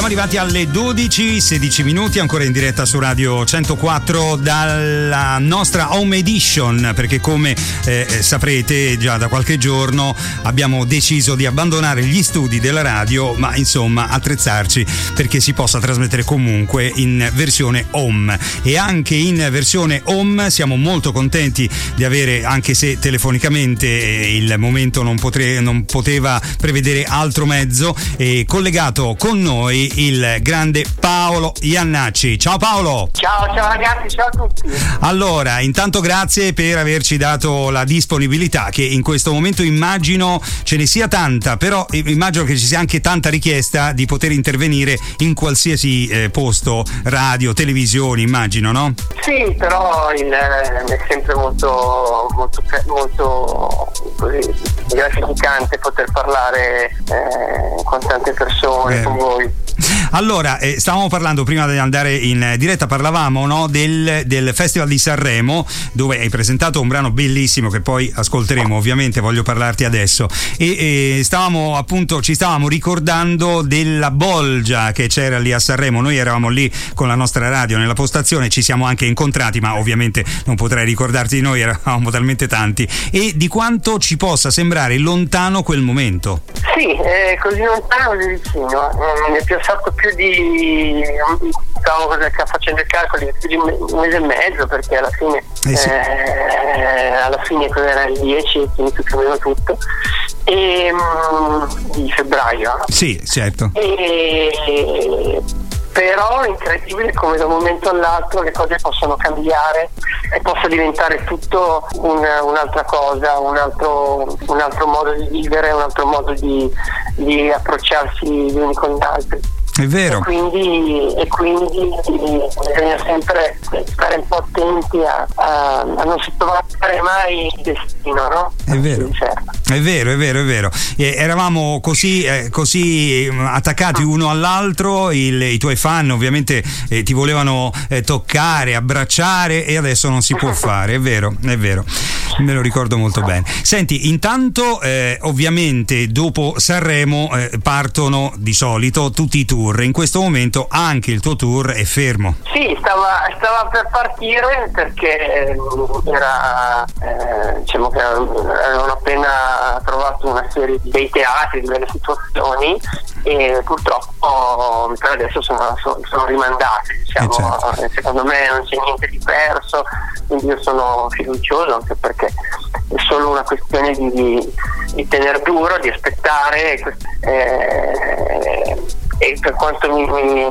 siamo arrivati alle 12, 16 minuti, ancora in diretta su Radio 104 dalla nostra Home Edition, perché come eh, saprete già da qualche giorno abbiamo deciso di abbandonare gli studi della radio, ma insomma attrezzarci perché si possa trasmettere comunque in versione home. E anche in versione home siamo molto contenti di avere, anche se telefonicamente eh, il momento non, potre, non poteva prevedere altro mezzo, eh, collegato con noi il grande Paolo Iannacci. Ciao Paolo! Ciao, ciao ragazzi, ciao a tutti! Allora, intanto grazie per averci dato la disponibilità che in questo momento immagino ce ne sia tanta, però immagino che ci sia anche tanta richiesta di poter intervenire in qualsiasi eh, posto, radio, televisione, immagino, no? Sì, però il, eh, è sempre molto, molto, molto così, gratificante poter parlare eh, con tante persone, eh. con voi. Allora, eh, stavamo parlando prima di andare in diretta, parlavamo no, del, del, Festival di Sanremo, dove hai presentato un brano bellissimo che poi ascolteremo, ovviamente voglio parlarti adesso. E, e stavamo appunto, ci stavamo ricordando della bolgia che c'era lì a Sanremo. Noi eravamo lì con la nostra radio nella postazione, ci siamo anche incontrati, ma ovviamente non potrei ricordarti di noi, eravamo talmente tanti. E di quanto ci possa sembrare lontano quel momento. Sì, eh, così lontano, così vicino. Mm, mi è passato più di stavo facendo i calcoli più di un mese e mezzo perché alla fine eh sì. eh, alla fine era il 10 è finito più o meno tutto e, um, di febbraio sì certo e, però è incredibile come da un momento all'altro le cose possono cambiare e possa diventare tutto un, un'altra cosa, un altro, un altro, modo di vivere, un altro modo di, di approcciarsi gli uni con gli altri. È vero. E quindi, e quindi bisogna sempre stare un po' attenti a, a, a non sottovalutare mai il destino, no? È vero. È vero, è vero, è vero. E eravamo così, eh, così, mm, attaccati uno all'altro, il, i tuoi fan ovviamente eh, ti volevano eh, toccare, abbracciare e adesso non si può fare, è vero, è vero. Me lo ricordo molto bene. Senti, intanto eh, ovviamente dopo Sanremo eh, partono di solito tutti i tour. In questo momento anche il tuo tour è fermo. Sì, stava, stava per partire perché eh, era, diciamo che avevano appena trovato una serie di bei teatri, di belle situazioni e purtroppo per adesso sono, sono, sono rimandate. Diciamo. Eh, certo. Secondo me non c'è niente di perso, quindi io sono fiducioso anche perché è solo una questione di, di, di tenere duro, di aspettare. Eh, e per quanto mi, mi,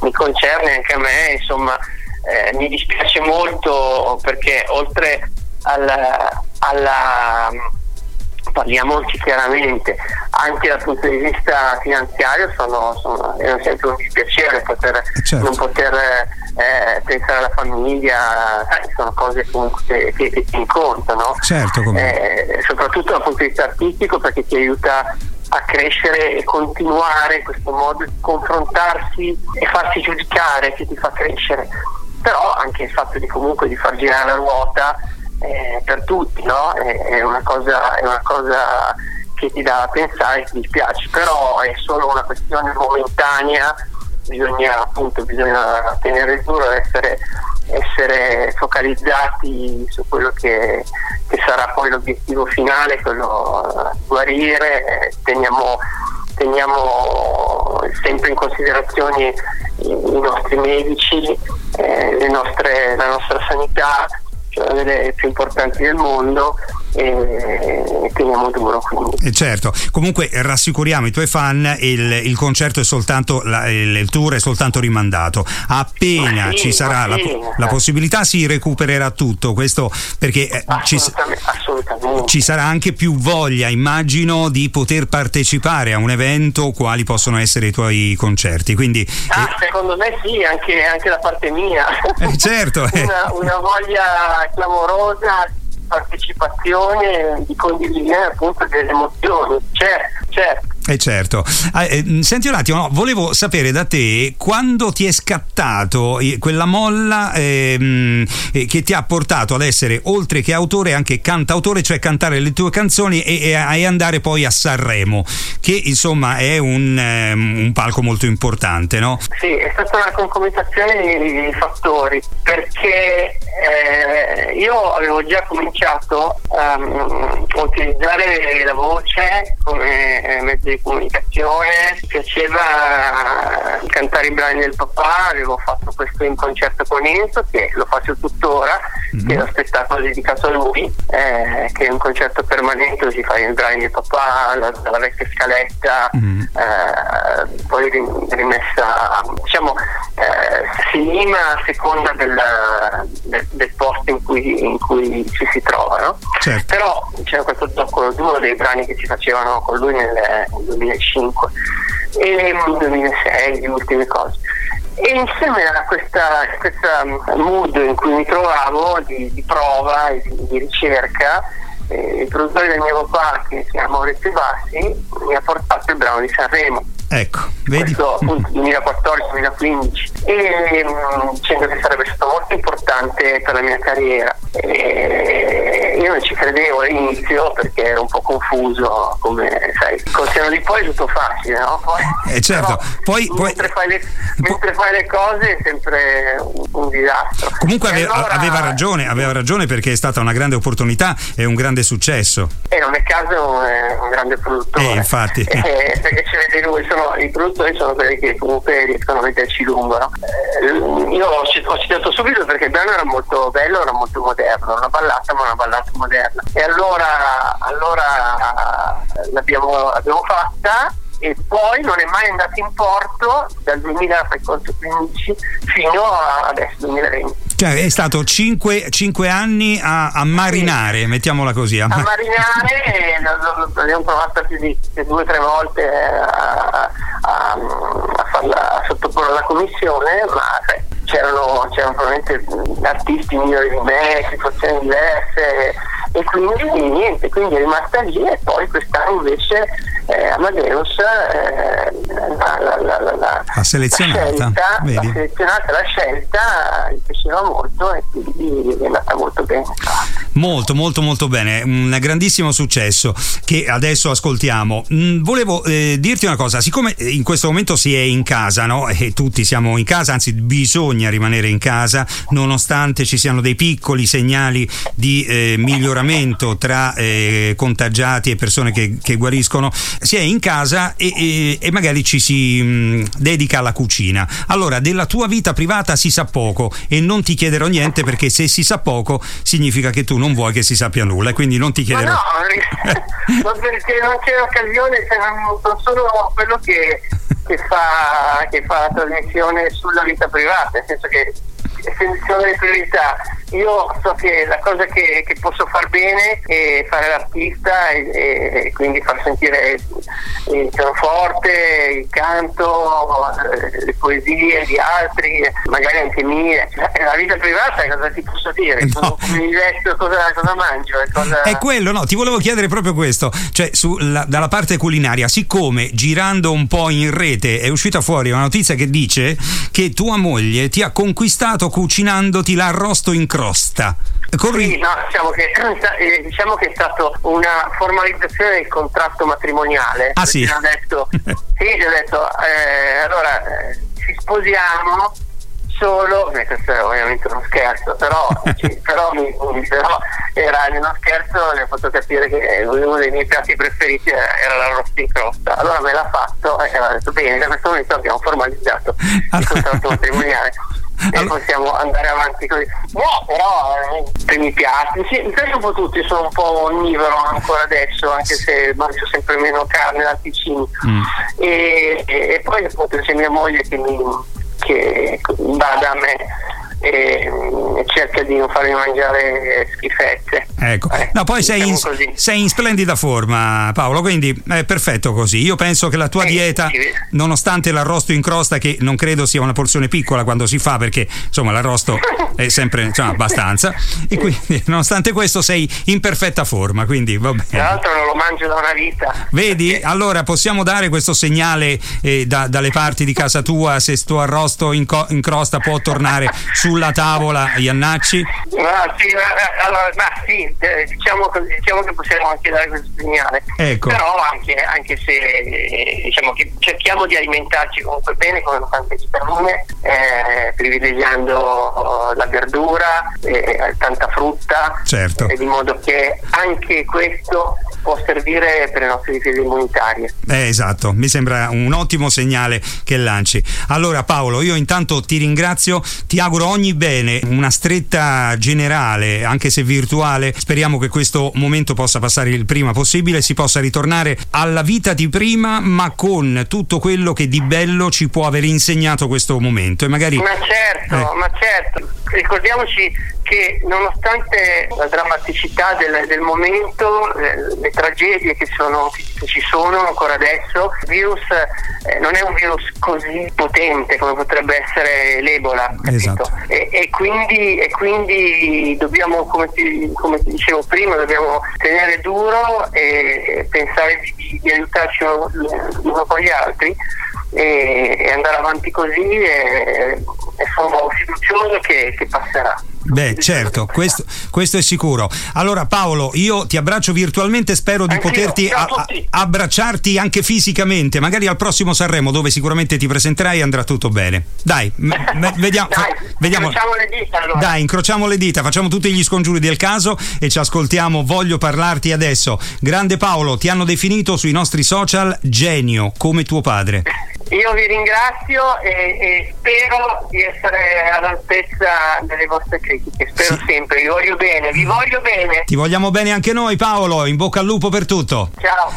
mi concerne anche a me, insomma, eh, mi dispiace molto perché oltre alla, alla parliamoci chiaramente, anche dal punto di vista finanziario sono, sono, è sempre un dispiacere poter, certo. non poter eh, pensare alla famiglia, sai, sono cose comunque che, che, ti contano, certo, eh, soprattutto dal punto di vista artistico perché ti aiuta a crescere e continuare questo modo di confrontarsi e farsi giudicare che ti fa crescere. Però anche il fatto di comunque di far girare la ruota eh, per tutti, no? è, è, una cosa, è una cosa che ti dà a pensare ti dispiace, però è solo una questione momentanea, bisogna appunto bisogna tenere duro essere, essere focalizzati su quello che, che, sarà poi l'obiettivo finale, quello di guarire, teniamo, teniamo sempre in considerazione i, i nostri medici, eh, nostre, la nostra sanità cioè una delle più importanti del mondo e teniamo duro. Quindi. Eh certo, comunque rassicuriamo i tuoi fan, il, il concerto è soltanto, la, il, il, tour è soltanto rimandato, appena sì, ci sarà la, la, possibilità si recupererà tutto, questo perché eh, assolutamente, ci, assolutamente. ci, sarà anche più voglia, immagino, di poter partecipare a un evento quali possono essere i tuoi concerti. Quindi, ah, eh, secondo me sì, anche, anche da parte mia. Eh, certo. Eh. una, una voglia clamorosa partecipazione, di condivisione appunto delle emozioni. Certo, certo. Eh certo. Ah, eh, senti un attimo, no, volevo sapere da te quando ti è scattato quella molla ehm, eh, che ti ha portato ad essere oltre che autore anche cantautore, cioè cantare le tue canzoni e, e, andare poi a Sanremo, che insomma è un, um, un, palco molto importante, no? Sì, è stata una concomitanza di, di fattori perché eh, io avevo già cominciato um, utilizzare la voce come eh, mezzo di comunicazione, piaceva cantare i brani del papà, avevo fatto questo in concerto con Enzo che lo faccio tuttora, mm-hmm. che è lo spettacolo dedicato a lui, eh, che è un concerto permanente si fa i brani del papà, la, la vecchia scaletta, mm-hmm. eh, poi rimessa, diciamo, eh, si lima a seconda del, del, del posto in cui, in cui, ci si trova, no? certo. però c'era questo zoccolo duro dei brani che si facevano con lui nel, nel 2005 e nel 2006, le ultime cose. E insieme a questa, questa mood in cui mi trovavo di, di prova e di, di ricerca, eh, il produttore del mio papà, che si chiama Maurizio Bassi, mi ha portato il brano di Sanremo. Ecco, vedi? Questo appunto 2014-2015 e um, che sarebbe stato molto importante per la mia carriera. E io non ci credevo all'inizio perché ero un po' confuso, come sai, col seno di poi è tutto facile, no? Poi, eh certo, poi, mentre, poi, fai le, mentre, fai le, cose è sempre un, un disastro. Comunque ave, allora, aveva ragione, aveva ragione perché è stata una grande opportunità e un grande successo. E non è caso è un grande produttore. Eh, infatti. Eh, perché ce vede lui, sono, i produttori sono quelli che comunque riescono a vederci lungo, no? eh, io ho, ho citato subito perché era molto bello, era molto moderno, una ballata ma una ballata moderna. E allora, allora l'abbiamo, fatta e poi non è mai andato in porto dal 2015 fino a adesso 2020. Cioè è stato 5 anni a, a marinare, sì. mettiamola così. A, a marinare, l'abbiamo provata più di due o tre volte a, a, a farla sottoporre alla commissione, ma sai, c'erano, c'erano probabilmente artisti migliori di me, situazioni diverse e quindi niente, quindi è rimasta lì e poi quest'anno invece eh, Amadeus eh, la, la, la, la, la selezionata, scelta, la selezionata, la scelta gli piaceva molto e quindi è andata molto bene. Molto, molto, molto bene, un grandissimo successo che adesso ascoltiamo. Mm, volevo eh, dirti una cosa, siccome in questo momento si è in casa, no? E tutti siamo in casa, anzi bisogna rimanere in casa, nonostante ci siano dei piccoli segnali di eh, miglioramento miglioramento tra eh, contagiati e persone che, che, guariscono, si è in casa e, e, e magari ci si mh, mm, dedica alla cucina. Allora, della tua vita privata si sa poco e non ti chiederò niente perché se si sa poco significa che tu non vuoi che si sappia nulla e quindi non ti chiederò. Ma no, perché non c'è occasione, non sono quello che, che, fa, che fa la trasmissione sulla vita privata, nel senso che selezione le priorità. Io so che la cosa che, che, posso far bene è fare l'artista e, e quindi far sentire il pianoforte, il canto, eh, le poesie di altri, magari anche mie. La vita privata cosa ti posso dire? No. Come mi vesto, cosa, cosa mangio? Cosa... È quello, no, ti volevo chiedere proprio questo, cioè sulla, dalla parte culinaria, siccome girando un po' in rete è uscita fuori una notizia che dice che tua moglie ti ha conquistato cucinandoti l'arrosto in crosta. Corri... Sì, no, diciamo che, eh, diciamo che, è stata una formalizzazione del contratto matrimoniale. Ah sì? Ho detto, sì, ho detto eh, allora eh, ci sposiamo solo, eh, questo è ovviamente uno scherzo, però, ci, però, mi, però era uno scherzo, mi ha fatto capire che uno dei miei piatti preferiti era l'arrosto in crosta. Allora me l'ha fatto e ho detto bene, da questo momento abbiamo formalizzato il contratto matrimoniale e possiamo andare avanti così. No, però eh, primi piatti, sì, mi piace un po' tutti, sono un po' onnivoro ancora adesso, anche se mangio sempre meno carne latticini. Mm. E, e, e, poi appunto c'è mia moglie che, mi, che va da me e, e cerca di non farmi mangiare schifezze. Ecco, Eh, no, poi sei in, diciamo sei in splendida forma, Paolo, quindi è perfetto così. Io penso che la tua Sì, dieta, sì. nonostante l'arrosto in crosta, che non credo sia una porzione piccola quando si fa, perché insomma l'arrosto è sempre insomma, abbastanza, e quindi nonostante questo sei in perfetta forma, quindi va Tra bene. l'altro non lo mangio da una vita. Vedi? Allora possiamo dare questo segnale eh, da- dalle parti di casa tua se sto arrosto in, co- in crosta può tornare sulla tavola, Iannacci? Ma sì, ma, allora, ma sì, eh, diciamo, diciamo che possiamo anche dare questo segnale. Ecco. Però anche, anche se eh, diciamo che cerchiamo di alimentarci comunque bene con tante vitamine, eh, privilegiando oh, la verdura, eh, tanta frutta, Certo. eh, di modo che anche questo può servire per le nostre difese immunitarie. Eh, esatto, mi sembra un ottimo segnale che lanci. Allora Paolo, io intanto ti ringrazio, ti auguro ogni bene, una stretta generale, anche se virtuale. Speriamo che questo momento possa passare il prima possibile si possa ritornare alla vita di prima, ma con tutto quello che di bello ci può aver insegnato questo momento. E magari Ma certo, Eh. ma certo. Ricordiamoci che nonostante la drammaticità del, del momento, eh, le tragedie che, sono, che ci sono ancora adesso, il virus eh, non è un virus così potente come potrebbe essere l'Ebola. Esatto. E, e quindi, e quindi dobbiamo, come ti, come ti dicevo prima, dobbiamo tenere duro e pensare di, di aiutarci uno, uno con gli altri e, e andare avanti così e, e sono fiducioso che, che passerà. Beh, certo, questo, questo è sicuro. Allora, Paolo, io ti abbraccio virtualmente, spero di Anch'io. poterti a- abbracciarti anche fisicamente, magari al prossimo Sanremo, dove sicuramente ti presenterai e andrà tutto bene. Dai, m- m- vediamo. Dai, vediamo. incrociamo le dita allora. Dai, incrociamo le dita, facciamo tutti gli scongiuri del caso e ci ascoltiamo. Voglio parlarti adesso. Grande Paolo, ti hanno definito sui nostri social genio, come tuo padre. Io vi ringrazio e, e spero di essere all'altezza delle vostre critiche. Spero Sì. sempre, vi voglio bene, vi voglio bene. Ti vogliamo bene anche noi, Paolo. In bocca al lupo per tutto. Ciao.